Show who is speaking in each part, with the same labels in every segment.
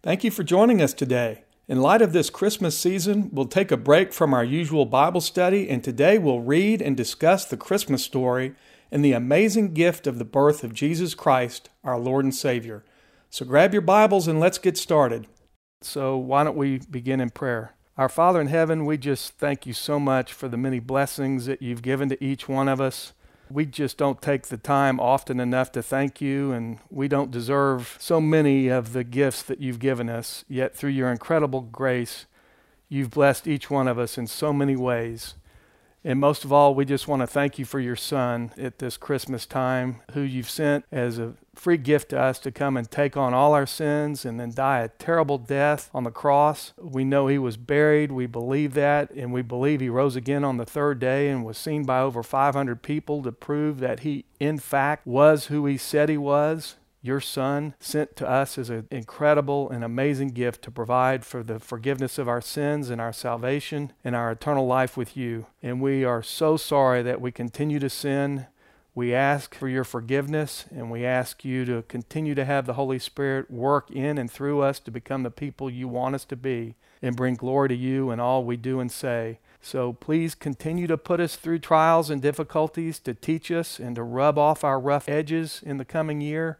Speaker 1: Thank you for joining us today. In light of this Christmas season, we'll take a break from our usual Bible study, and today we'll read and discuss the Christmas story and the amazing gift of the birth of Jesus Christ, our Lord and Savior. So grab your Bibles and let's get started. So, why don't we begin in prayer? Our Father in heaven, we just thank you so much for the many blessings that you've given to each one of us. We just don't take the time often enough to thank you, and we don't deserve so many of the gifts that you've given us. Yet, through your incredible grace, you've blessed each one of us in so many ways. And most of all, we just want to thank you for your son at this Christmas time, who you've sent as a free gift to us to come and take on all our sins and then die a terrible death on the cross. We know he was buried. We believe that. And we believe he rose again on the third day and was seen by over 500 people to prove that he, in fact, was who he said he was your Son, sent to us as an incredible and amazing gift to provide for the forgiveness of our sins and our salvation and our eternal life with you. And we are so sorry that we continue to sin. We ask for your forgiveness and we ask you to continue to have the Holy Spirit work in and through us to become the people you want us to be and bring glory to you in all we do and say. So please continue to put us through trials and difficulties to teach us and to rub off our rough edges in the coming year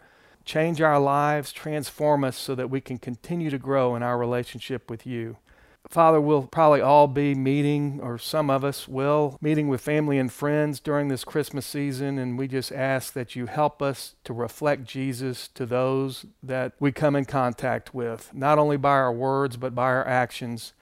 Speaker 1: change our lives, transform us so that we can continue to grow in our relationship with you. Father, we'll probably all be meeting, or some of us will, meeting with family and friends during this Christmas season, and we just ask that you help us to reflect Jesus to those that we come in contact with, not only by our words, but by our actions.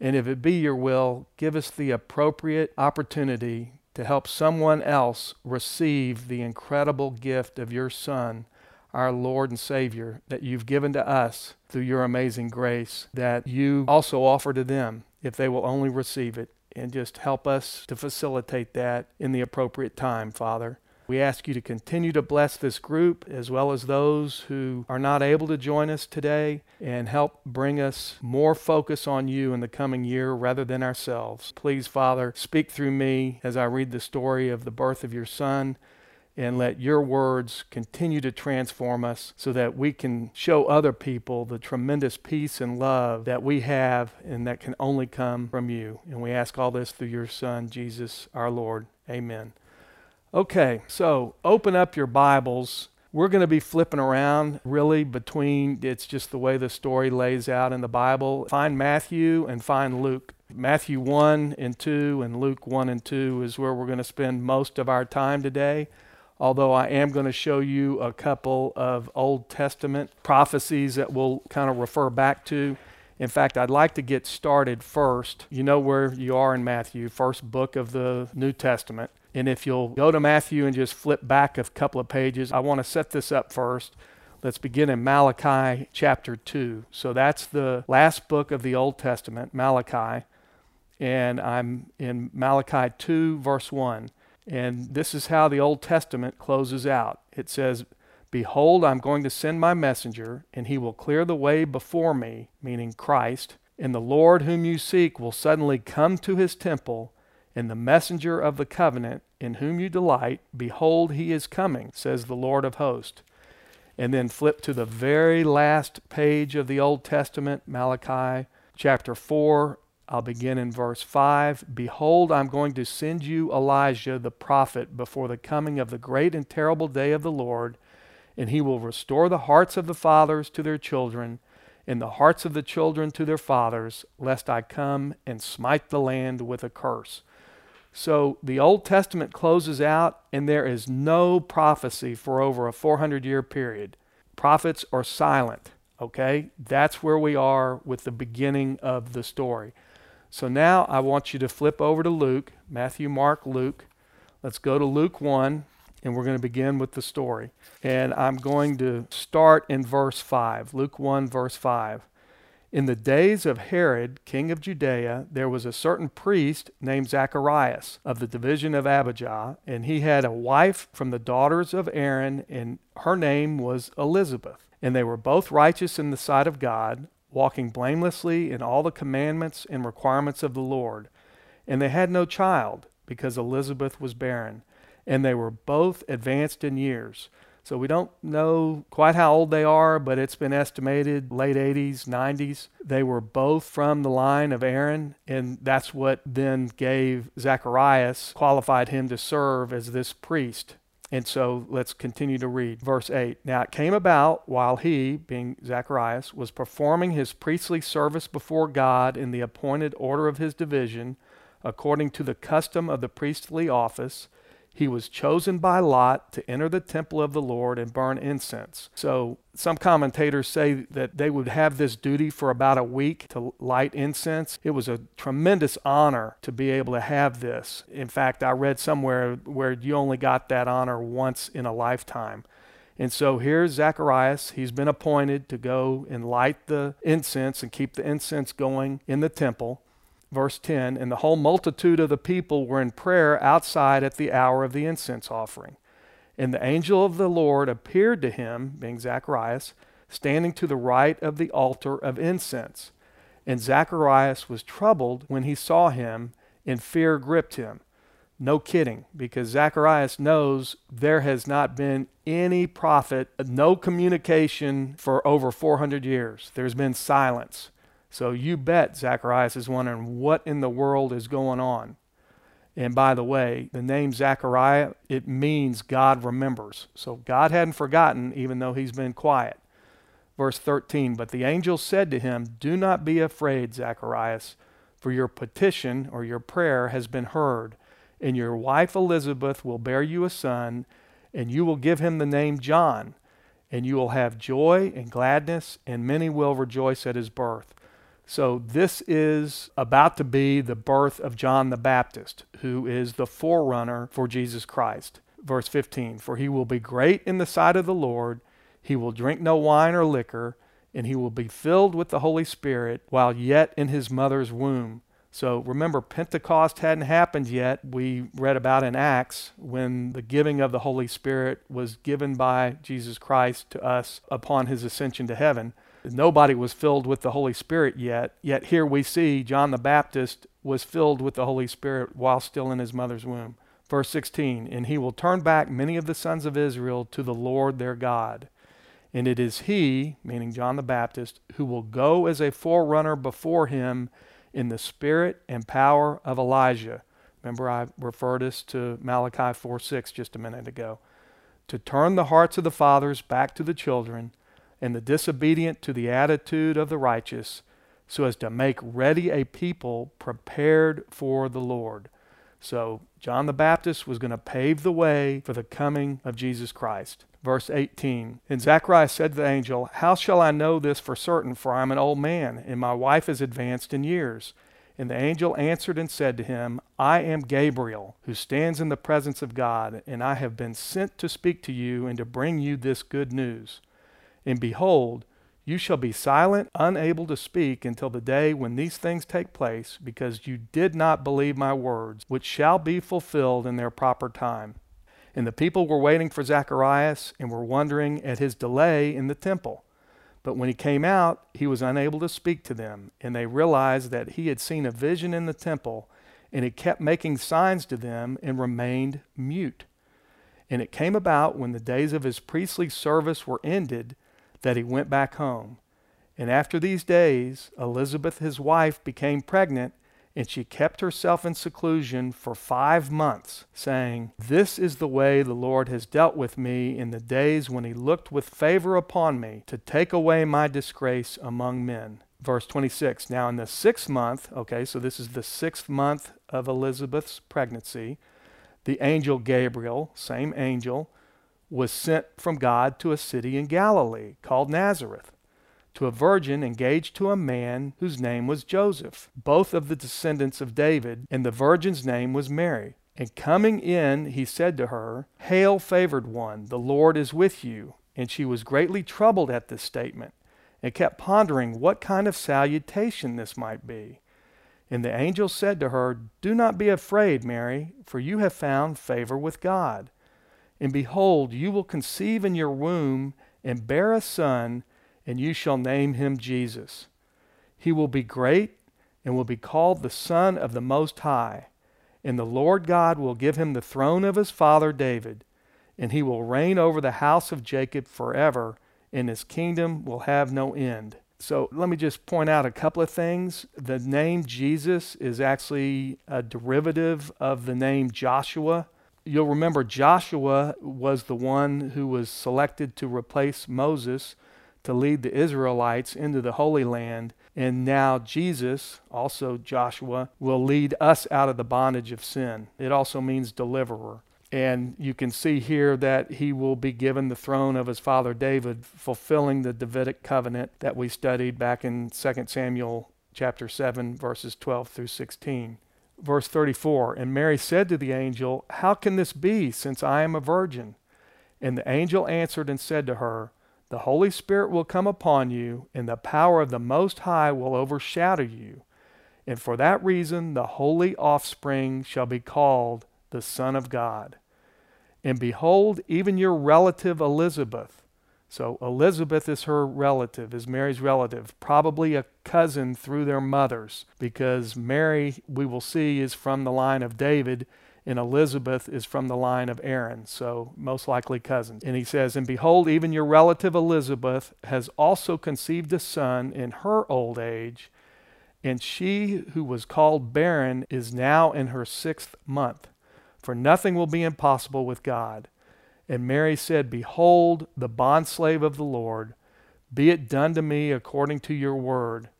Speaker 1: And if it be your will, give us the appropriate opportunity to help someone else receive the incredible gift of your Son our Lord and Savior that you've given to us through your amazing grace that you also offer to them if they will only receive it. And just help us to facilitate that in the appropriate time, Father. We ask you to continue to bless this group as well as those who are not able to join us today and help bring us more focus on you in the coming year rather than ourselves. Please, Father, speak through me as I read the story of the birth of your Son and let your words continue to transform us so that we can show other people the tremendous peace and love that we have and that can only come from you. And we ask all this through your Son, Jesus our Lord. Amen. Okay, so open up your Bibles. We're going to be flipping around really between, it's just the way the story lays out in the Bible. Find Matthew and find Luke. Matthew 1 and 2 and Luke 1 and 2 is where we're going to spend most of our time today although I am going to show you a couple of Old Testament prophecies that we'll kind of refer back to. In fact, I'd like to get started first. You know where you are in Matthew, first book of the New Testament. And if you'll go to Matthew and just flip back a couple of pages, I want to set this up first. Let's begin in Malachi chapter 2. So that's the last book of the Old Testament, Malachi. And I'm in Malachi 2, verse 1. And this is how the Old Testament closes out it says, Behold, I'm going to send my messenger, and he will clear the way before me, meaning Christ. And the Lord whom you seek will suddenly come to his temple, and the messenger of the covenant in whom you delight, behold, he is coming, says the Lord of hosts. And then flip to the very last page of the Old Testament, Malachi chapter 4, I'll begin in verse 5. Behold, I'm going to send you Elijah the prophet before the coming of the great and terrible day of the Lord, and he will restore the hearts of the fathers to their children, and the hearts of the children to their fathers, lest I come and smite the land with a curse. So the Old Testament closes out, and there is no prophecy for over a 400 year period. Prophets are silent, okay? That's where we are with the beginning of the story. So now I want you to flip over to Luke, Matthew, Mark, Luke. Let's go to Luke 1, and we're going to begin with the story. And I'm going to start in verse 5. Luke 1, verse 5. In the days of Herod, king of Judea, there was a certain priest named Zacharias of the division of Abijah, and he had a wife from the daughters of Aaron, and her name was Elizabeth. And they were both righteous in the sight of God, walking blamelessly in all the commandments and requirements of the Lord. And they had no child, because Elizabeth was barren, and they were both advanced in years. So we don't know quite how old they are, but it's been estimated late 80s, 90s. They were both from the line of Aaron, and that's what then gave Zacharias, qualified him to serve as this priest. And so let's continue to read. Verse 8 Now it came about while he, being Zacharias, was performing his priestly service before God in the appointed order of his division, according to the custom of the priestly office he was chosen by Lot to enter the temple of the Lord and burn incense. So, some commentators say that they would have this duty for about a week to light incense. It was a tremendous honor to be able to have this. In fact, I read somewhere where you only got that honor once in a lifetime. And so here's Zacharias. He's been appointed to go and light the incense and keep the incense going in the temple verse 10 And the whole multitude of the people were in prayer outside at the hour of the incense offering. And the angel of the Lord appeared to him, being Zacharias, standing to the right of the altar of incense. And Zacharias was troubled when he saw him, and fear gripped him. No kidding, because Zacharias knows there has not been any prophet, no communication for over 400 years. There's been silence. So you bet Zacharias is wondering what in the world is going on. And by the way, the name Zechariah, it means God remembers. So God hadn't forgotten, even though he's been quiet. Verse 13 But the angel said to him, Do not be afraid, Zacharias, for your petition or your prayer has been heard, and your wife Elizabeth will bear you a son, and you will give him the name John. And you will have joy and gladness, and many will rejoice at his birth so, this is about to be the birth of John the Baptist, who is the forerunner for Jesus Christ. Verse 15 For he will be great in the sight of the Lord, he will drink no wine or liquor, and he will be filled with the Holy Spirit while yet in his mother's womb. So remember, Pentecost hadn't happened yet. We read about in Acts when the giving of the Holy Spirit was given by Jesus Christ to us upon his ascension to heaven. Nobody was filled with the Holy Spirit yet. Yet here we see John the Baptist was filled with the Holy Spirit while still in his mother's womb. Verse 16 And he will turn back many of the sons of Israel to the Lord their God. And it is he, meaning John the Baptist, who will go as a forerunner before him in the spirit and power of Elijah. Remember, I referred us to Malachi 4 6 just a minute ago. To turn the hearts of the fathers back to the children and the disobedient to the attitude of the righteous, so as to make ready a people prepared for the Lord. So, John the Baptist was going to pave the way for the coming of Jesus Christ. Verse 18 And Zacharias said to the angel, How shall I know this for certain? For I am an old man, and my wife is advanced in years. And the angel answered and said to him, I am Gabriel, who stands in the presence of God, and I have been sent to speak to you and to bring you this good news. And behold, you shall be silent, unable to speak until the day when these things take place, because you did not believe my words, which shall be fulfilled in their proper time. And the people were waiting for Zacharias and were wondering at his delay in the temple. But when he came out, he was unable to speak to them, and they realized that he had seen a vision in the temple, and he kept making signs to them and remained mute. And it came about when the days of his priestly service were ended that he went back home. And after these days, Elizabeth, his wife, became pregnant, and she kept herself in seclusion for five months, saying, This is the way the Lord has dealt with me in the days when he looked with favor upon me to take away my disgrace among men. Verse 26 Now, in the sixth month, okay, so this is the sixth month of Elizabeth's pregnancy, the angel Gabriel, same angel, was sent from God to a city in Galilee called Nazareth, to a virgin engaged to a man whose name was Joseph, both of the descendants of David, and the virgin's name was Mary. And coming in, he said to her, Hail, favored one, the Lord is with you. And she was greatly troubled at this statement, and kept pondering what kind of salutation this might be. And the angel said to her, Do not be afraid, Mary, for you have found favor with God. And behold, you will conceive in your womb and bear a son, and you shall name him Jesus. He will be great and will be called the Son of the Most High. And the Lord God will give him the throne of his father David, and he will reign over the house of Jacob forever, and his kingdom will have no end. So let me just point out a couple of things. The name Jesus is actually a derivative of the name Joshua. You'll remember Joshua was the one who was selected to replace Moses to lead the Israelites into the Holy Land. And now Jesus, also Joshua, will lead us out of the bondage of sin. It also means deliverer. And you can see here that he will be given the throne of his father David, fulfilling the Davidic covenant that we studied back in 2 Samuel chapter 7, verses 12 through 16. Verse 34 And Mary said to the angel, How can this be, since I am a virgin? And the angel answered and said to her, The Holy Spirit will come upon you, and the power of the Most High will overshadow you. And for that reason, the holy offspring shall be called the Son of God. And behold, even your relative Elizabeth. So Elizabeth is her relative, is Mary's relative, probably a cousin through their mothers, because Mary, we will see, is from the line of David, and Elizabeth is from the line of Aaron, so most likely cousins. And he says, And behold, even your relative Elizabeth has also conceived a son in her old age, and she who was called barren is now in her sixth month for nothing will be impossible with God. And Mary said, Behold, the bondslave of the Lord, be it done to me according to your word.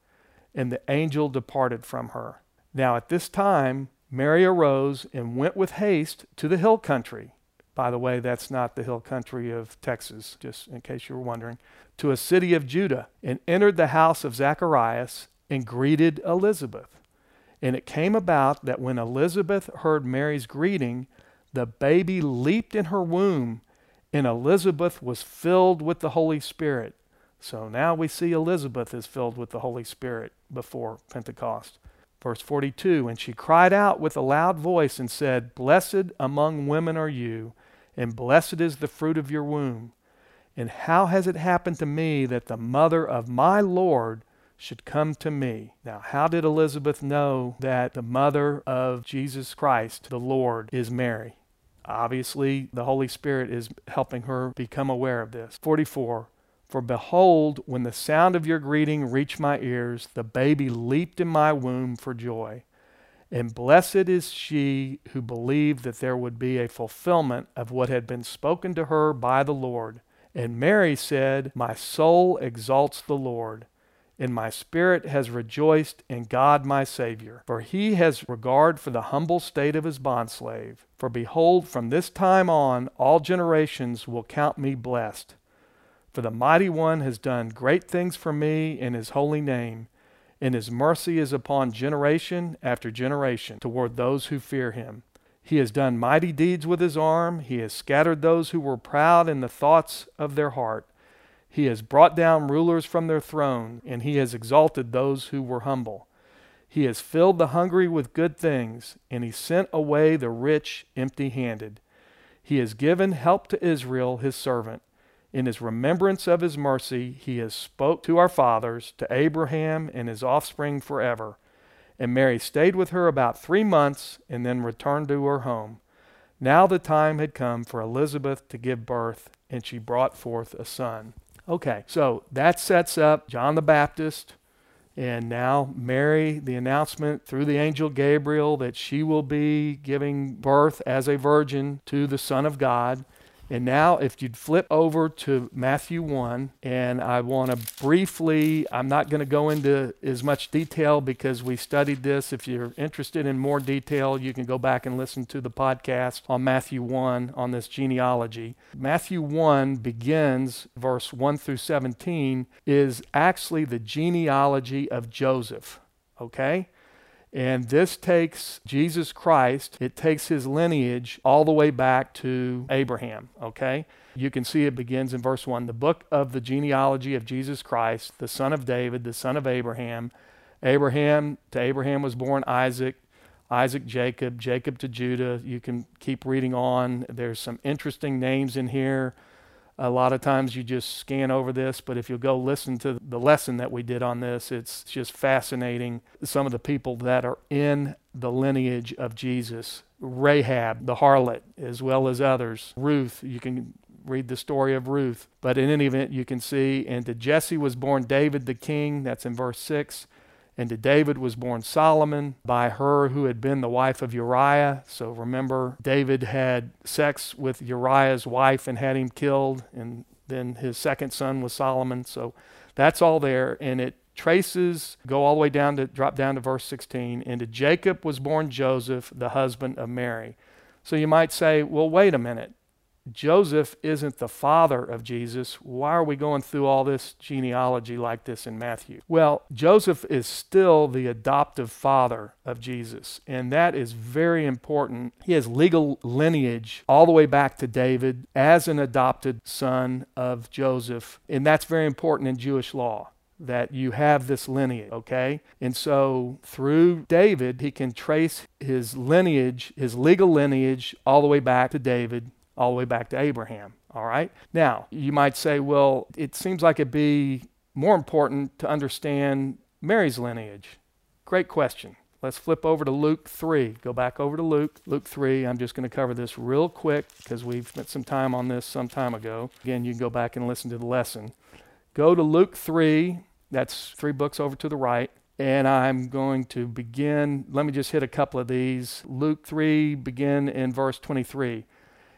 Speaker 1: And the angel departed from her. Now at this time, Mary arose and went with haste to the hill country. By the way, that's not the hill country of Texas, just in case you were wondering, to a city of Judah, and entered the house of Zacharias and greeted Elizabeth. And it came about that when Elizabeth heard Mary's greeting, the baby leaped in her womb, and Elizabeth was filled with the Holy Spirit. So now we see Elizabeth is filled with the Holy Spirit before Pentecost. Verse 42 And she cried out with a loud voice and said, Blessed among women are you, and blessed is the fruit of your womb. And how has it happened to me that the mother of my Lord should come to me. Now, how did Elizabeth know that the mother of Jesus Christ, the Lord, is Mary? Obviously, the Holy Spirit is helping her become aware of this. 44 For behold, when the sound of your greeting reached my ears, the baby leaped in my womb for joy. And blessed is she who believed that there would be a fulfillment of what had been spoken to her by the Lord. And Mary said, My soul exalts the Lord and my spirit has rejoiced in God my Savior. For he has regard for the humble state of his bondslave. For behold, from this time on all generations will count me blessed. For the mighty one has done great things for me in his holy name, and his mercy is upon generation after generation toward those who fear him. He has done mighty deeds with his arm, he has scattered those who were proud in the thoughts of their heart. He has brought down rulers from their throne, and he has exalted those who were humble. He has filled the hungry with good things, and he sent away the rich empty handed. He has given help to Israel, his servant. In his remembrance of his mercy, he has spoke to our fathers, to Abraham and his offspring forever. And Mary stayed with her about three months and then returned to her home. Now the time had come for Elizabeth to give birth, and she brought forth a son. Okay, so that sets up John the Baptist and now Mary, the announcement through the angel Gabriel that she will be giving birth as a virgin to the Son of God. And now, if you'd flip over to Matthew 1, and I want to briefly, I'm not going to go into as much detail because we studied this. If you're interested in more detail, you can go back and listen to the podcast on Matthew 1 on this genealogy. Matthew 1 begins, verse 1 through 17, is actually the genealogy of Joseph. Okay? And this takes Jesus Christ, it takes his lineage all the way back to Abraham, okay? You can see it begins in verse 1 the book of the genealogy of Jesus Christ, the son of David, the son of Abraham. Abraham, to Abraham was born Isaac, Isaac, Jacob, Jacob to Judah. You can keep reading on. There's some interesting names in here A lot of times you just scan over this, but if you go listen to the lesson that we did on this, it's just fascinating. Some of the people that are in the lineage of Jesus Rahab, the harlot, as well as others. Ruth, you can read the story of Ruth. But in any event, you can see, and to Jesse was born David the king, that's in verse 6. And to David was born Solomon by her who had been the wife of Uriah. So remember, David had sex with Uriah's wife and had him killed. And then his second son was Solomon. So that's all there. And it traces, go all the way down to, drop down to verse 16. And to Jacob was born Joseph, the husband of Mary. So you might say, well, wait a minute. Joseph isn't the father of Jesus. Why are we going through all this genealogy like this in Matthew? Well, Joseph is still the adoptive father of Jesus, and that is very important. He has legal lineage all the way back to David as an adopted son of Joseph, and that's very important in Jewish law that you have this lineage, okay? And so through David, he can trace his lineage, his legal lineage, all the way back to David all the way back to Abraham. All right? Now, you might say, well, it seems like it'd be more important to understand Mary's lineage. Great question. Let's flip over to Luke 3. Go back over to Luke, Luke 3. I'm just going to cover this real quick because we've spent some time on this some time ago. Again, you can go back and listen to the lesson. Go to Luke 3. That's three books over to the right. And I'm going to begin. Let me just hit a couple of these. Luke 3, begin in verse 23.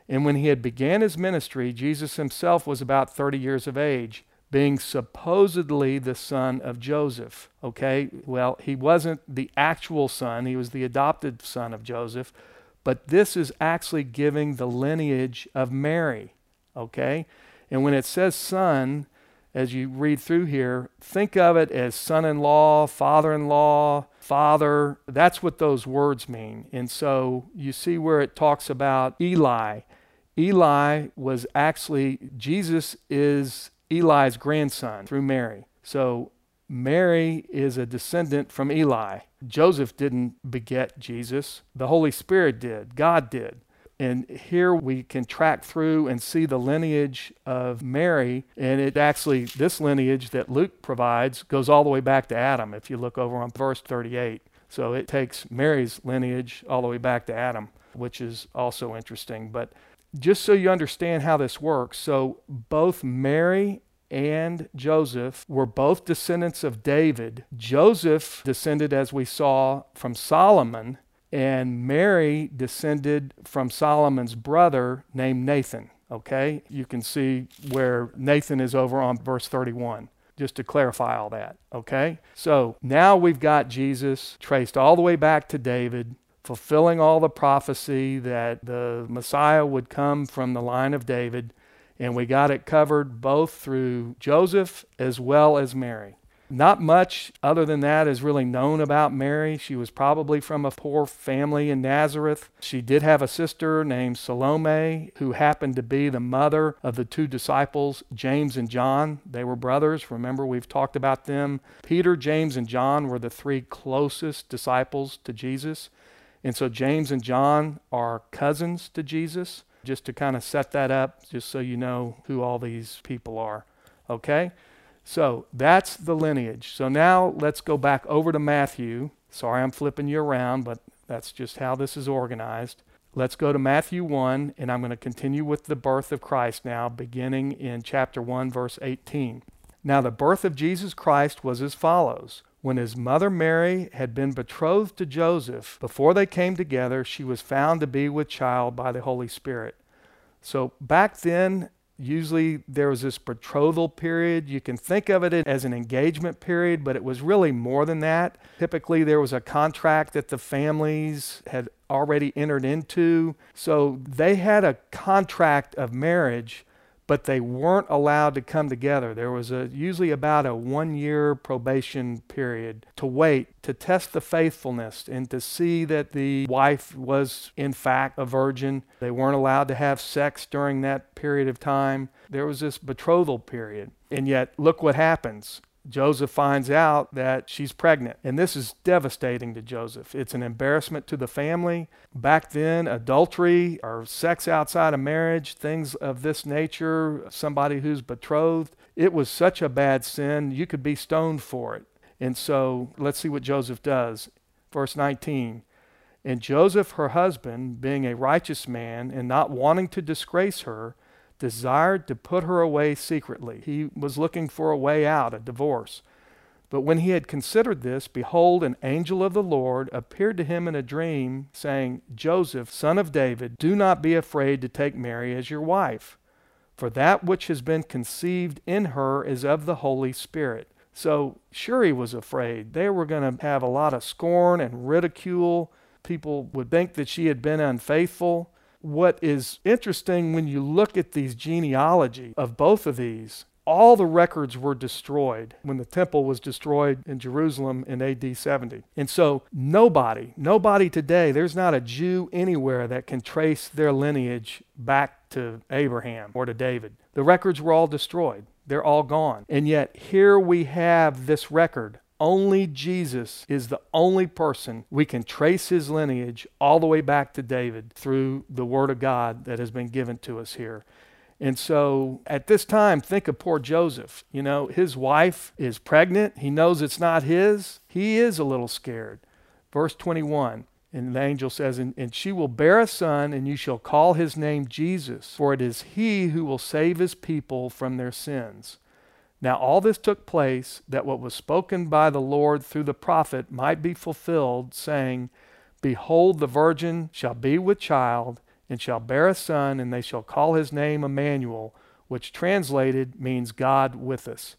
Speaker 1: And when he had began his ministry, Jesus himself was about 30 years of age, being supposedly the son of Joseph. Okay, well, he wasn't the actual son, he was the adopted son of Joseph, but this is actually giving the lineage of Mary. Okay, and when it says son, as you read through here, think of it as son in law, father in law, father. That's what those words mean. And so you see where it talks about Eli. Eli was actually, Jesus is Eli's grandson through Mary. So Mary is a descendant from Eli. Joseph didn't beget Jesus, the Holy Spirit did, God did. And here we can track through and see the lineage of Mary. And it actually, this lineage that Luke provides goes all the way back to Adam, if you look over on verse 38. So it takes Mary's lineage all the way back to Adam, which is also interesting. But just so you understand how this works, so both Mary and Joseph were both descendants of David. Joseph descended, as we saw, from Solomon, and Mary descended from Solomon's brother named Nathan. Okay? You can see where Nathan is over on verse 31 just to clarify all that. Okay? So now we've got Jesus traced all the way back to David, fulfilling all the prophecy that the Messiah would come from the line of David. And we got it covered both through Joseph as well as Mary. Not much other than that is really known about Mary. She was probably from a poor family in Nazareth. She did have a sister named Salome who happened to be the mother of the two disciples, James and John. They were brothers. Remember, we've talked about them. Peter, James, and John were the three closest disciples to Jesus. And so James and John are cousins to Jesus, just to kind of set that up, just so you know who all these people are. Okay? So that's the lineage. So now let's go back over to Matthew. Sorry, I'm flipping you around, but that's just how this is organized. Let's go to Matthew 1, and I'm going to continue with the birth of Christ now, beginning in chapter 1, verse 18. Now, the birth of Jesus Christ was as follows. When his mother Mary had been betrothed to Joseph, before they came together, she was found to be with child by the Holy Spirit. So back then, Usually there was this betrothal period. You can think of it as an engagement period, but it was really more than that. Typically, there was a contract that the families had already entered into. So they had a contract of marriage but they weren't allowed to come together. There was a, usually about a one year probation period to wait to test the faithfulness and to see that the wife was, in fact, a virgin. They weren't allowed to have sex during that period of time. There was this betrothal period. And yet, look what happens. Joseph finds out that she's pregnant. And this is devastating to Joseph. It's an embarrassment to the family. Back then, adultery or sex outside of marriage, things of this nature, somebody who's betrothed, it was such a bad sin, you could be stoned for it. And so let's see what Joseph does. Verse 19. And Joseph, her husband, being a righteous man and not wanting to disgrace her, desired to put her away secretly. He was looking for a way out, a divorce. But when he had considered this, behold, an angel of the Lord appeared to him in a dream, saying, Joseph, son of David, do not be afraid to take Mary as your wife, for that which has been conceived in her is of the Holy Spirit. So, sure, he was afraid. They were going to have a lot of scorn and ridicule. People would think that she had been unfaithful what is interesting when you look at these genealogy of both of these, all the records were destroyed when the temple was destroyed in Jerusalem in AD 70. And so nobody, nobody today, there's not a Jew anywhere that can trace their lineage back to Abraham or to David. The records were all destroyed. They're all gone. And yet here we have this record only Jesus is the only person we can trace his lineage all the way back to David through the Word of God that has been given to us here. And so at this time, think of poor Joseph. You know, his wife is pregnant. He knows it's not his. He is a little scared. Verse 21 and the angel says, and, and, she will bear a son, and you shall call his name Jesus, for it is he who will save his people from their sins. Now, all this took place that what was spoken by the Lord through the prophet might be fulfilled, saying, Behold, the virgin shall be with child, and shall bear a son, and they shall call his name Emmanuel, which translated means God with us.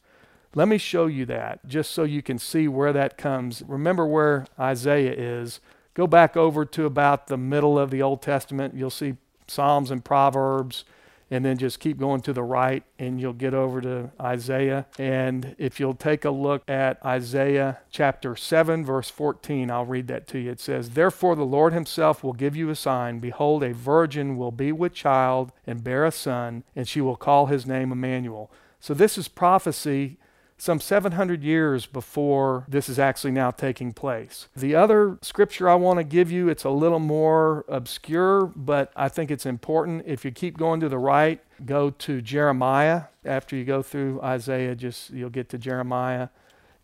Speaker 1: Let me show you that, just so you can see where that comes. Remember where Isaiah is. Go back over to about the middle of the Old Testament. You'll see Psalms and Proverbs and then just keep going to the right and you'll get over to Isaiah. And if you'll take a look at Isaiah chapter 7, verse 14, I'll read that to you. It says, Therefore the Lord himself will give you a sign. Behold, a virgin will be with child and bear a son, and she will call his name Emmanuel. So this is prophecy some 700 years before this is actually now taking place. The other scripture I want to give you, it's a little more obscure, but I think it's important. If you keep going to the right, go to Jeremiah. After you go through Isaiah, just you'll get to Jeremiah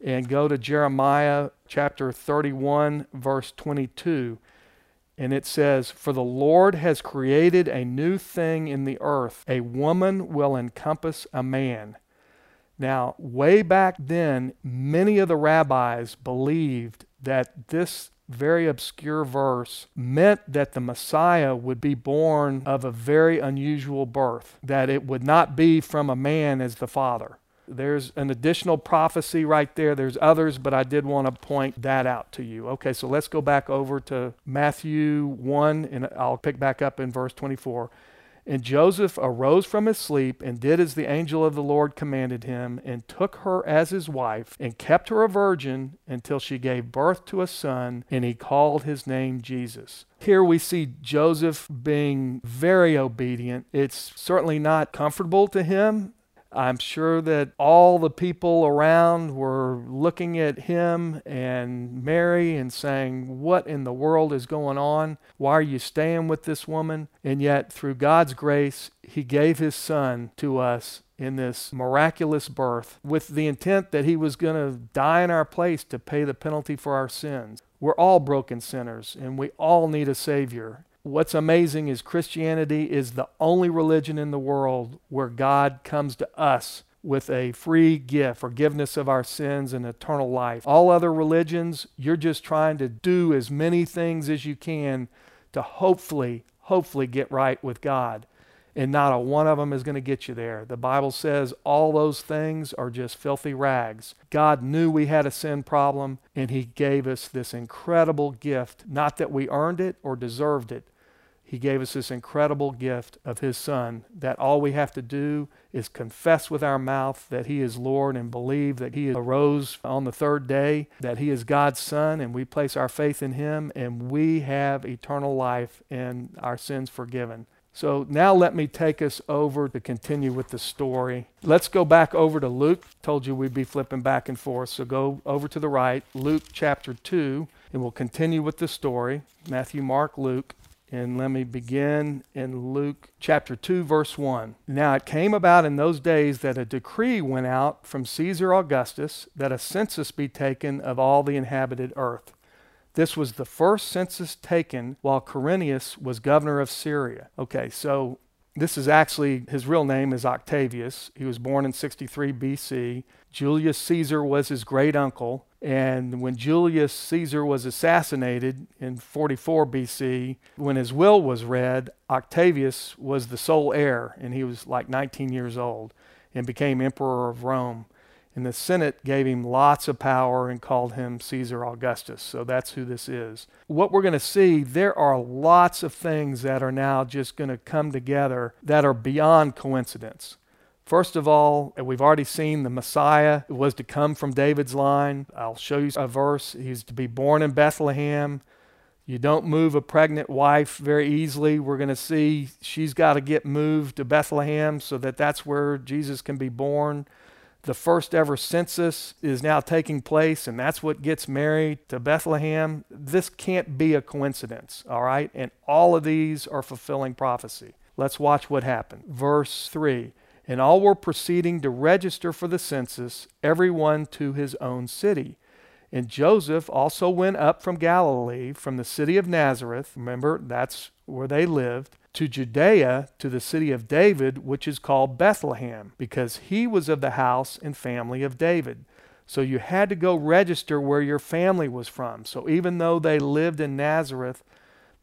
Speaker 1: and go to Jeremiah chapter 31 verse 22. And it says, For the Lord has created a new thing in the earth. A woman will encompass a man. Now, way back then, many of the rabbis believed that this very obscure verse meant that the Messiah would be born of a very unusual birth, that it would not be from a man as the Father. There's an additional prophecy right there. There's others, but I did want to point that out to you. Okay, so let's go back over to Matthew 1, and I'll pick back up in verse 24. And Joseph arose from his sleep and did as the angel of the Lord commanded him, and took her as his wife, and kept her a virgin until she gave birth to a son, and he called his name Jesus. Here we see Joseph being very obedient. It's certainly not comfortable to him I'm sure that all the people around were looking at him and Mary and saying, What in the world is going on? Why are you staying with this woman? And yet, through God's grace, he gave his son to us in this miraculous birth with the intent that he was going to die in our place to pay the penalty for our sins. We're all broken sinners and we all need a Savior. What's amazing is Christianity is the only religion in the world where God comes to us with a free gift, forgiveness of our sins and eternal life. All other religions, you're just trying to do as many things as you can to hopefully, hopefully get right with God. And not a one of them is going to get you there. The Bible says all those things are just filthy rags. God knew we had a sin problem, and He gave us this incredible gift. Not that we earned it or deserved it, he gave us this incredible gift of His Son that all we have to do is confess with our mouth that He is Lord and believe that He arose on the third day, that He is God's Son, and we place our faith in Him, and we have eternal life and our sins forgiven. So now let me take us over to continue with the story. Let's go back over to Luke. Told you we'd be flipping back and forth. So go over to the right, Luke chapter 2, and we'll continue with the story. Matthew, Mark, Luke. And let me begin in Luke chapter 2, verse 1. Now it came about in those days that a decree went out from Caesar Augustus that a census be taken of all the inhabited earth. This was the first census taken while Quirinius was governor of Syria. Okay, so this is actually his real name is Octavius. He was born in 63 BC. Julius Caesar was his great uncle. And when Julius Caesar was assassinated in 44 BC, when his will was read, Octavius was the sole heir, and he was like 19 years old and became emperor of Rome. And the Senate gave him lots of power and called him Caesar Augustus. So that's who this is. What we're going to see, there are lots of things that are now just going to come together that are beyond coincidence. First of all, we've already seen the Messiah was to come from David's line. I'll show you a verse. He's to be born in Bethlehem. You don't move a pregnant wife very easily. We're going to see she's got to get moved to Bethlehem so that that's where Jesus can be born. The first ever census is now taking place, and that's what gets Mary to Bethlehem. This can't be a coincidence, all right? And all of these are fulfilling prophecy. Let's watch what happened. Verse 3 And all were proceeding to register for the census, everyone to his own city. And Joseph also went up from Galilee, from the city of Nazareth. Remember, that's where they lived to Judea, to the city of David, which is called Bethlehem, because he was of the house and family of David. So you had to go register where your family was from. So even though they lived in Nazareth,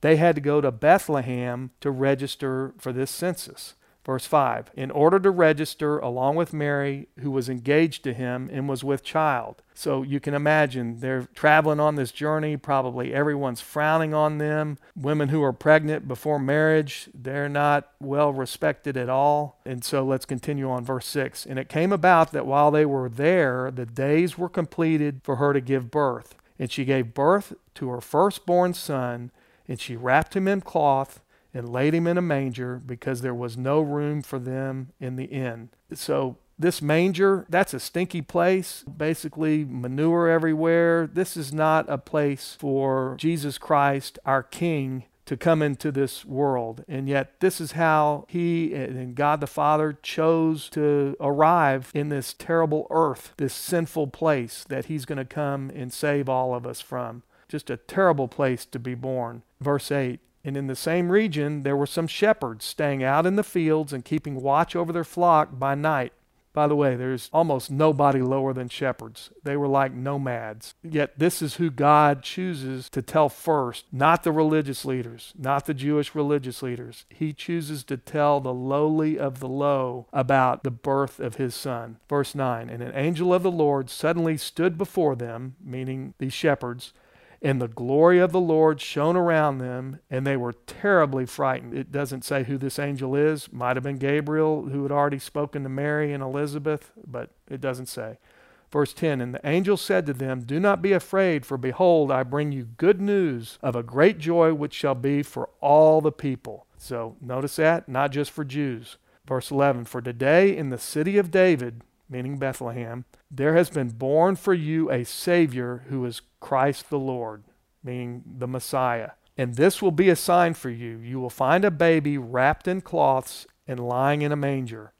Speaker 1: they had to go to Bethlehem to register for this census. Verse 5 In order to register along with Mary, who was engaged to him and was with child. So you can imagine they're traveling on this journey. Probably everyone's frowning on them. Women who are pregnant before marriage, they're not well respected at all. And so let's continue on verse 6. And it came about that while they were there, the days were completed for her to give birth. And she gave birth to her firstborn son, and she wrapped him in cloth and laid him in a manger because there was no room for them in the inn. So, this manger, that's a stinky place, basically manure everywhere. This is not a place for Jesus Christ, our King, to come into this world. And yet, this is how He and God the Father chose to arrive in this terrible earth, this sinful place that He's going to come and save all of us from. Just a terrible place to be born. Verse 8 and in the same region, there were some shepherds staying out in the fields and keeping watch over their flock by night. By the way, there's almost nobody lower than shepherds. They were like nomads. Yet, this is who God chooses to tell first, not the religious leaders, not the Jewish religious leaders. He chooses to tell the lowly of the low about the birth of his son. Verse 9 And an angel of the Lord suddenly stood before them, meaning these shepherds and the glory of the Lord shone around them, and they were terribly frightened. It doesn't say who this angel is. Might have been Gabriel, who had already spoken to Mary and Elizabeth, but it doesn't say. Verse 10 And the angel said to them, Do not be afraid, for behold, I bring you good news of a great joy which shall be for all the people. So notice that, not just for Jews. Verse 11 For today in the city of David, meaning Bethlehem, there has been born for you a Savior who is Christ the Lord, meaning the Messiah. And this will be a sign for you. You will find a baby wrapped in cloths and lying in a manger.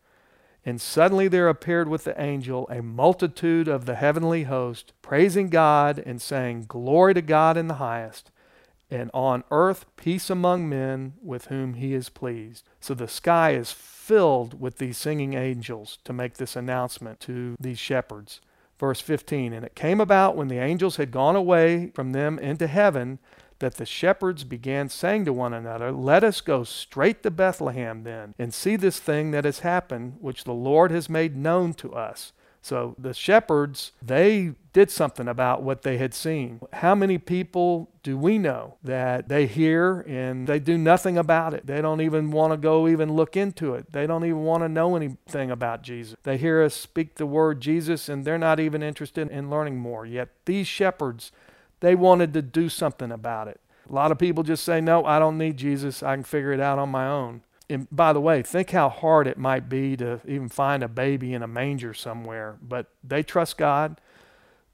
Speaker 1: And suddenly there appeared with the angel a multitude of the heavenly host, praising God and saying, Glory to God in the highest, and on earth peace among men with whom he is pleased. So the sky is filled with these singing angels to make this announcement to these shepherds. Verse 15 And it came about when the angels had gone away from them into heaven that the shepherds began saying to one another, Let us go straight to Bethlehem then, and see this thing that has happened, which the Lord has made known to us. So the shepherds, they did something about what they had seen. How many people do we know that they hear and they do nothing about it? They don't even want to go even look into it. They don't even want to know anything about Jesus. They hear us speak the word Jesus and they're not even interested in learning more. Yet these shepherds, they wanted to do something about it. A lot of people just say, No, I don't need Jesus. I can figure it out on my own. And by the way, think how hard it might be to even find a baby in a manger somewhere. But they trust God.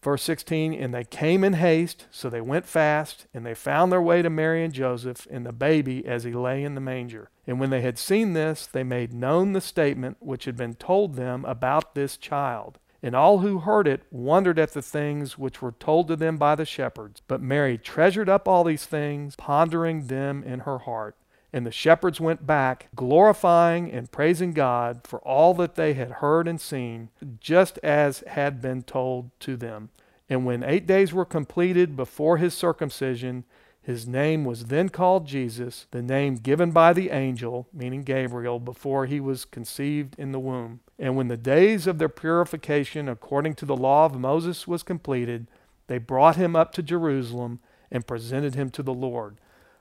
Speaker 1: Verse 16, and they came in haste, so they went fast, and they found their way to Mary and Joseph and the baby as he lay in the manger. And when they had seen this, they made known the statement which had been told them about this child. And all who heard it wondered at the things which were told to them by the shepherds. But Mary treasured up all these things, pondering them in her heart. And the shepherds went back, glorifying and praising God for all that they had heard and seen, just as had been told to them. And when eight days were completed before his circumcision, his name was then called Jesus, the name given by the angel, meaning Gabriel, before he was conceived in the womb. And when the days of their purification according to the law of Moses was completed, they brought him up to Jerusalem and presented him to the Lord.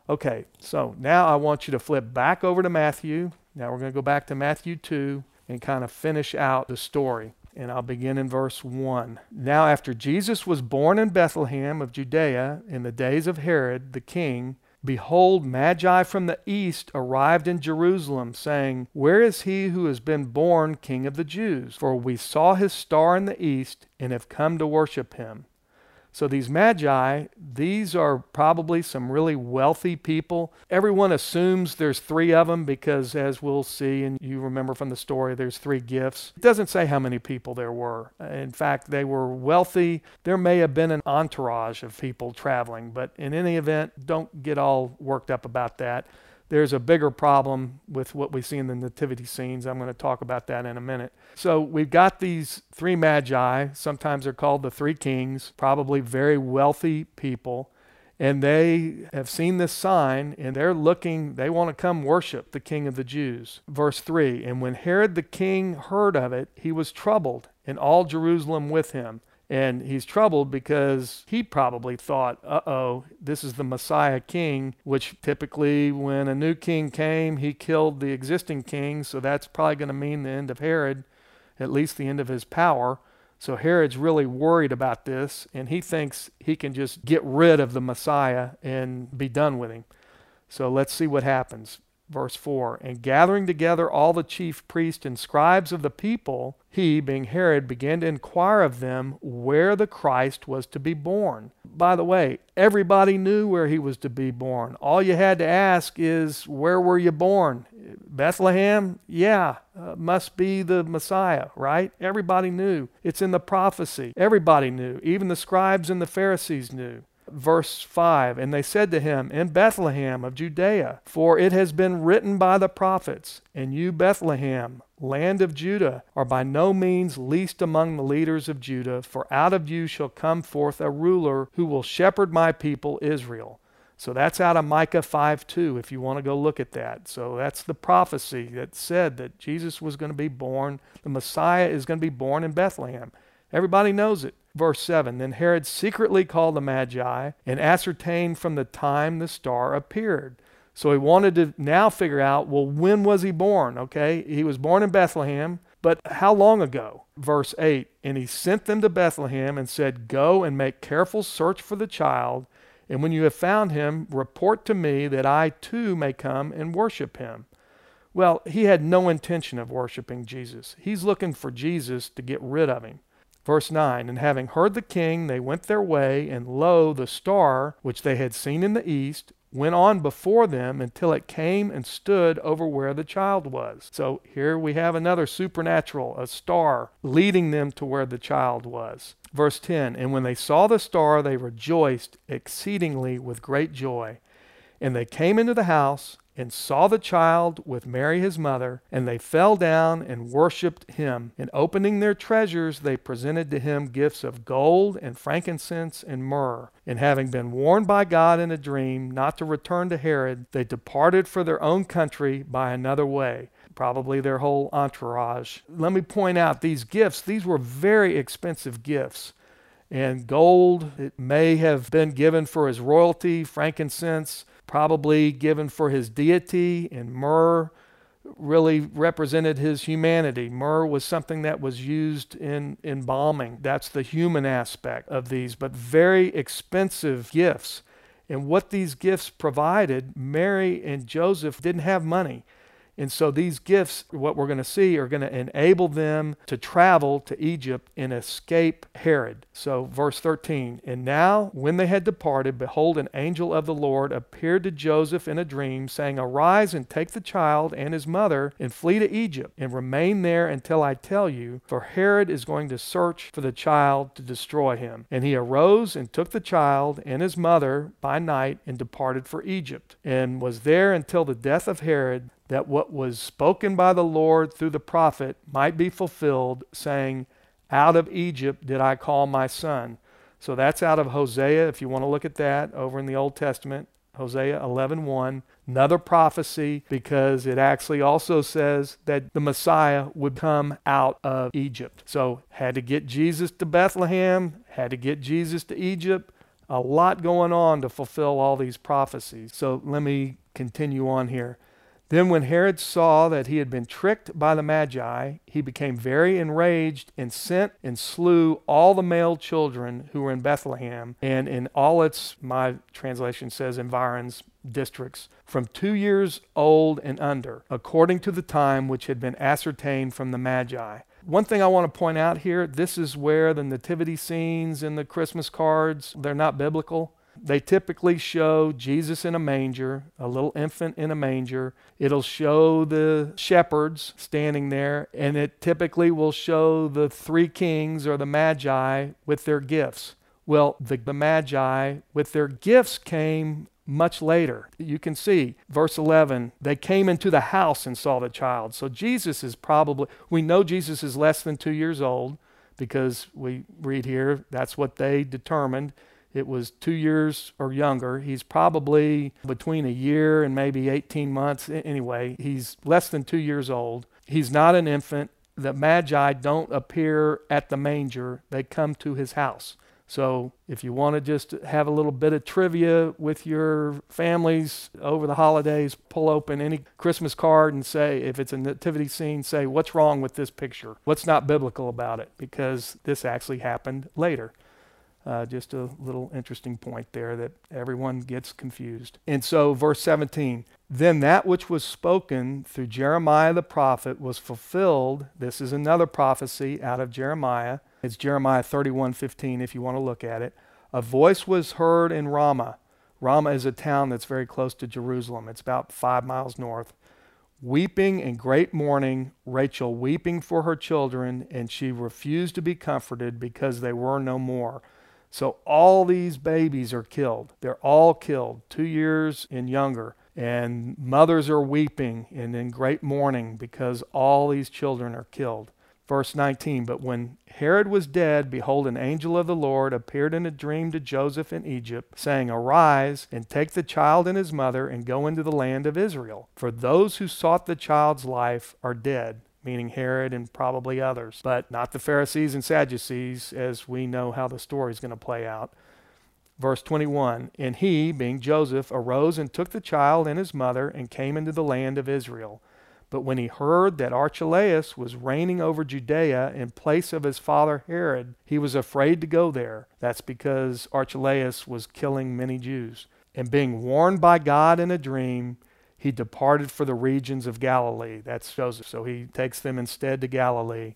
Speaker 1: Okay, so now I want you to flip back over to Matthew. Now we're going to go back to Matthew 2 and kind of finish out the story. And I'll begin in verse 1. Now, after Jesus was born in Bethlehem of Judea in the days of Herod the king, behold, Magi from the east arrived in Jerusalem, saying, Where is he who has been born king of the Jews? For we saw his star in the east and have come to worship him. So these magi, these are probably some really wealthy people. Everyone assumes there's three of them because, as we'll see, and you remember from the story, there's three gifts. It doesn't say how many people there were. In fact, they were wealthy. There may have been an entourage of people traveling, but in any event, don't get all worked up about that there's a bigger problem with what we see in the nativity scenes. I'm going to talk about that in a minute. So we've got these three magi. Sometimes they're called the three kings, probably very wealthy people. And they have seen this sign and they're looking, they want to come worship the king of the Jews. Verse 3 And when Herod the king heard of it, he was troubled, and all Jerusalem with him. And he's troubled because he probably thought, uh oh, this is the Messiah king, which typically, when a new king came, he killed the existing king. So that's probably going to mean the end of Herod, at least the end of his power. So Herod's really worried about this, and he thinks he can just get rid of the Messiah and be done with him. So let's see what happens. Verse 4 And gathering together all the chief priests and scribes of the people, he, being Herod, began to inquire of them where the Christ was to be born. By the way, everybody knew where he was to be born. All you had to ask is, Where were you born? Bethlehem? Yeah, uh, must be the Messiah, right? Everybody knew. It's in the prophecy. Everybody knew. Even the scribes and the Pharisees knew verse 5 And they said to him, In Bethlehem of Judea, for it has been written by the prophets, And you, Bethlehem, land of Judah, are by no means least among the leaders of Judah, for out of you shall come forth a ruler who will shepherd my people Israel. So that's out of Micah 5 2, if you want to go look at that. So that's the prophecy that said that Jesus was going to be born, the Messiah is going to be born in Bethlehem. Everybody knows it. Verse 7 Then Herod secretly called the Magi and ascertained from the time the star appeared. So he wanted to now figure out, well, when was he born? Okay, he was born in Bethlehem, but how long ago? Verse 8 And he sent them to Bethlehem and said, Go and make careful search for the child, and when you have found him, report to me that I too may come and worship him. Well, he had no intention of worshiping Jesus. He's looking for Jesus to get rid of him. Verse 9 And having heard the king, they went their way, and lo, the star which they had seen in the east went on before them until it came and stood over where the child was. So here we have another supernatural, a star leading them to where the child was. Verse 10 And when they saw the star, they rejoiced exceedingly with great joy. And they came into the house and saw the child with Mary his mother, and they fell down and worshipped him. And opening their treasures, they presented to him gifts of gold and frankincense and myrrh. And having been warned by God in a dream not to return to Herod, they departed for their own country by another way. Probably their whole entourage. Let me point out these gifts, these were very expensive gifts. And gold, it may have been given for his royalty, frankincense, probably given for his deity, and myrrh really represented his humanity. Myrrh was something that was used in embalming. That's the human aspect of these, but very expensive gifts. And what these gifts provided, Mary and Joseph didn't have money. And so these gifts, what we're going to see, are going to enable them to travel to Egypt and escape Herod. So, verse 13 And now, when they had departed, behold, an angel of the Lord appeared to Joseph in a dream, saying, Arise and take the child and his mother and flee to Egypt and remain there until I tell you, for Herod is going to search for the child to destroy him. And he arose and took the child and his mother by night and departed for Egypt, and was there until the death of Herod, that what was spoken by the Lord through the prophet might be fulfilled, saying, Out of Egypt did I call my son. So that's out of Hosea, if you want to look at that over in the Old Testament, Hosea 11:1. Another prophecy because it actually also says that the Messiah would come out of Egypt. So had to get Jesus to Bethlehem, had to get Jesus to Egypt. A lot going on to fulfill all these prophecies. So let me continue on here. Then, when Herod saw that he had been tricked by the Magi, he became very enraged and sent and slew all the male children who were in Bethlehem and in all its, my translation says, environs, districts, from two years old and under, according to the time which had been ascertained from the Magi. One thing I want to point out here this is where the nativity scenes and the Christmas cards, they're not biblical. They typically show Jesus in a manger, a little infant in a manger. It'll show the shepherds standing there, and it typically will show the three kings or the magi with their gifts. Well, the, the magi with their gifts came much later. You can see, verse 11, they came into the house and saw the child. So Jesus is probably, we know Jesus is less than two years old because we read here that's what they determined it was two years or younger. He's probably between a year and maybe 18 months. Anyway, he's less than two years old. He's not an infant. The Magi don't appear at the manger, they come to his house. So, if you want to just have a little bit of trivia with your families over the holidays, pull open any Christmas card and say, if it's a nativity scene, say, what's wrong with this picture? What's not biblical about it? Because this actually happened later. Uh, just a little interesting point there that everyone gets confused. And so, verse 17 Then that which was spoken through Jeremiah the prophet was fulfilled. This is another prophecy out of Jeremiah. It's Jeremiah 31 15, if you want to look at it. A voice was heard in Ramah. Ramah is a town that's very close to Jerusalem, it's about five miles north. Weeping and great mourning, Rachel weeping for her children, and she refused to be comforted because they were no more. So all these babies are killed. They're all killed, two years and younger. And mothers are weeping and in great mourning because all these children are killed. Verse 19 But when Herod was dead, behold, an angel of the Lord appeared in a dream to Joseph in Egypt, saying, Arise and take the child and his mother and go into the land of Israel. For those who sought the child's life are dead meaning Herod and probably others, but not the Pharisees and Sadducees, as we know how the story is going to play out. Verse 21 And he, being Joseph, arose and took the child and his mother and came into the land of Israel. But when he heard that Archelaus was reigning over Judea in place of his father Herod, he was afraid to go there. That's because Archelaus was killing many Jews. And being warned by God in a dream, he departed for the regions of Galilee. That's Joseph. So he takes them instead to Galilee.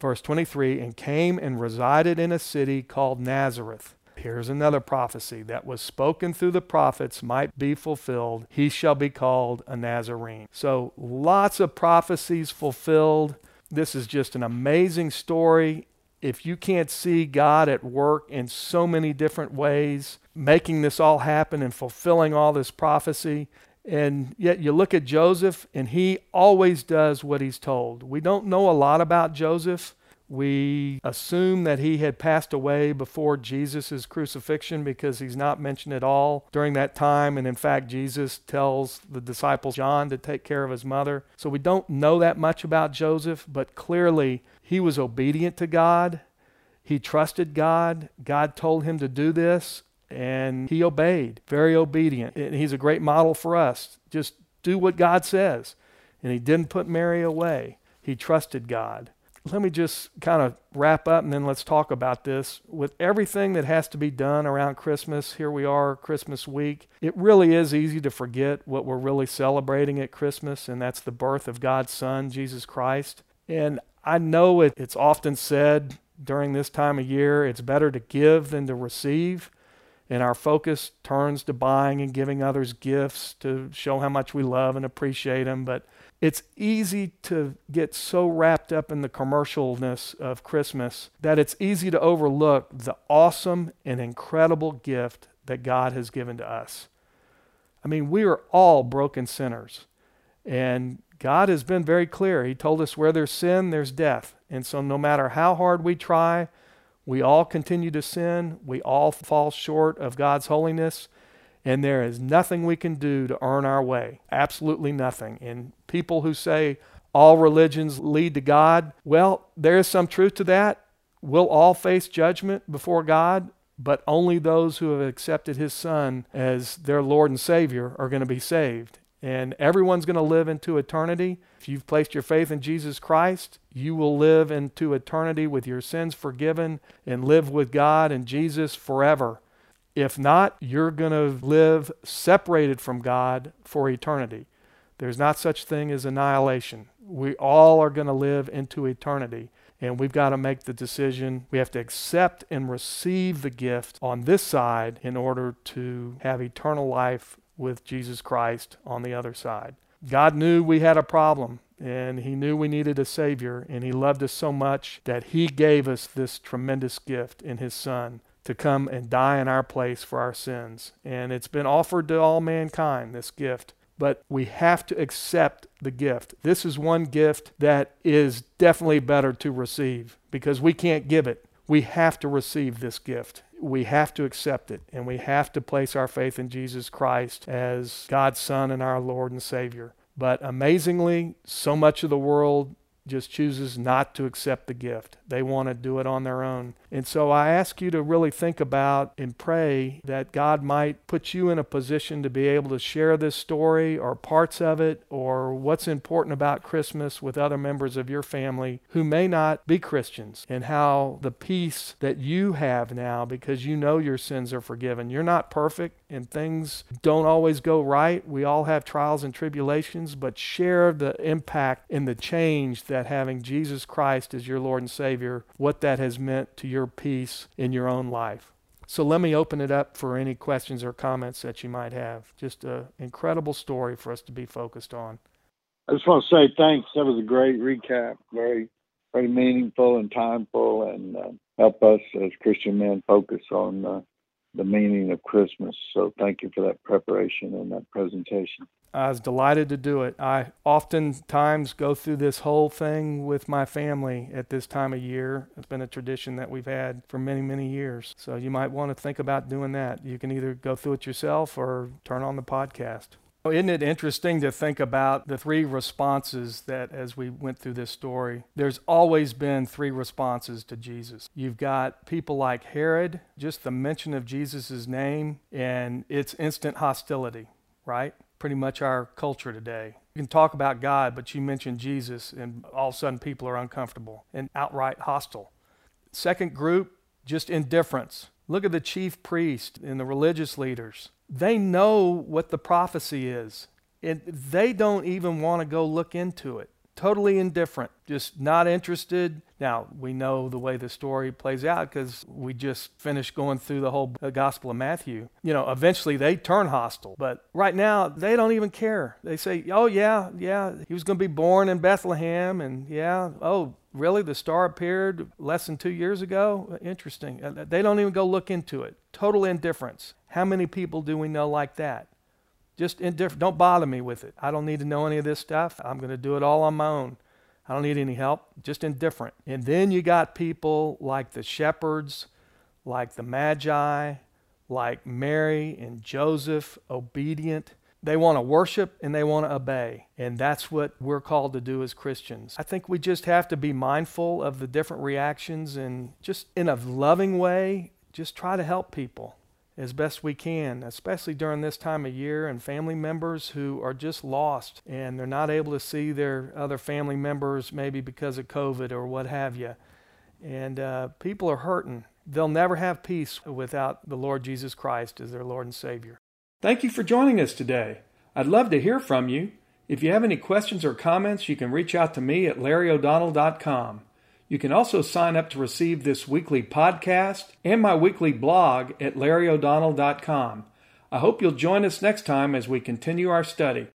Speaker 1: Verse 23 and came and resided in a city called Nazareth. Here's another prophecy that was spoken through the prophets might be fulfilled. He shall be called a Nazarene. So lots of prophecies fulfilled. This is just an amazing story. If you can't see God at work in so many different ways, making this all happen and fulfilling all this prophecy, and yet you look at Joseph, and he always does what he's told. We don't know a lot about Joseph. We assume that he had passed away before Jesus' crucifixion because he's not mentioned at all during that time. And in fact, Jesus tells the disciple John to take care of his mother. So we don't know that much about Joseph, but clearly he was obedient to God. He trusted God. God told him to do this, and he obeyed, very obedient. And he's a great model for us. Just do what God says. And he didn't put Mary away, he trusted God. let me just kind of wrap up and then let's talk about this. With everything that has to be done around Christmas, here we are, Christmas week, it really is easy to forget what we're really celebrating at Christmas, and that's the birth of God's Son, Jesus Christ. And I know it, it's often said during this time of year, it's better to give than to receive. And our focus turns to buying and giving others gifts to show how much we love and appreciate them. But it's easy to get so wrapped up in the commercialness of Christmas that it's easy to overlook the awesome and incredible gift that God has given to us. I mean, we are all broken sinners. And God has been very clear. He told us where there's sin, there's death. And so, no matter how hard we try, we all continue to sin. We all fall short of God's holiness. And there is nothing we can do to earn our way. Absolutely nothing. And people who say all religions lead to God, well, there is some truth to that. We'll all face judgment before God, but only those who have accepted His Son as their Lord and Savior are going to be saved. And everyone's going to live into eternity. If you've placed your faith in Jesus Christ, you will live into eternity with your sins forgiven and live with God and Jesus forever. If not, you're going to live separated from God for eternity. There's not such thing as annihilation. We all are going to live into eternity. And we've got to make the decision. We have to accept and receive the gift on this side in order to have eternal life with Jesus Christ on the other side. God knew we had a problem and he knew we needed a savior and he loved us so much that he gave us this tremendous gift in his son to come and die in our place for our sins. And it's been offered to all mankind, this gift. But we have to accept the gift. This is one gift that is definitely better to receive because we can't give it. We have to receive this gift. We have to accept it. And we have to place our faith in Jesus Christ as God's Son and our Lord and Savior. But amazingly, so much of the world just chooses not to accept the gift. They want to do it on their own. And so I ask you to really think about and pray that God might put you in a position to be able to share this story or parts of it or what's important about Christmas with other members of your family who may not be Christians and how the peace that you have now because you know your sins are forgiven. You're not perfect and things don't always go right. We all have trials and tribulations, but share the impact and the change that having Jesus Christ as your Lord and Savior, what that has meant to your peace in your own life. So let me open it up for any questions or comments that you might have. Just an incredible story for us to be focused on.
Speaker 2: I just want to say thanks. That was a great recap. Very, very meaningful and timeful, and uh, help us as Christian men focus on uh, the meaning of Christmas. So thank you for that preparation and that presentation.
Speaker 1: I was delighted to do it. I oftentimes go through this whole thing with my family at this time of year. It's been a tradition that we've had for many, many years. So you might want to think about doing that. You can either go through it yourself or turn on the podcast. Oh, isn't it interesting to think about the three responses that, as we went through this story, there's always been three responses to Jesus. You've got people like Herod, just the mention of Jesus' name, and it's instant hostility, right? Pretty much our culture today. You can talk about God, but you mention Jesus, and all of a sudden people are uncomfortable and outright hostile. Second group, just indifference. Look at the chief priest and the religious leaders they know what the prophecy is. And they don't even want to go look into it. Totally indifferent, just not interested. Now, we know the way the story plays out because we just finished going through the whole Gospel of Matthew. You know, eventually they turn hostile, but right now they don't even care. They say, oh, yeah, yeah, he was going to be born in Bethlehem, and yeah, oh, really? The star appeared less than two years ago? Interesting. Uh, they don't even go look into it. Total indifference. How many people do we know like that? Just indifferent. Don't bother me with it. I don't need to know any of this stuff. I'm going to do it all on my own. I don't need any help. Just indifferent. And then you got people like the shepherds, like the magi, like Mary and Joseph, obedient. They want to worship and they want to obey. And that's what we're called to do as Christians. I think we just have to be mindful of the different reactions and just in a loving way, just try to help people as best we can, especially during this time of year, and family members who are just lost and they're not able to see their other family members, maybe because of COVID or what have you. And uh, people are hurting. They'll never have peace without the Lord Jesus Christ as their Lord and Savior. Thank you for joining us today. I'd love to hear from you. If you have any questions or comments, you can reach out to me at larryo'donnell.com. You can also sign up to receive this weekly podcast and my weekly blog at larryo'donnell.com. I hope you'll join us next time as we continue our study.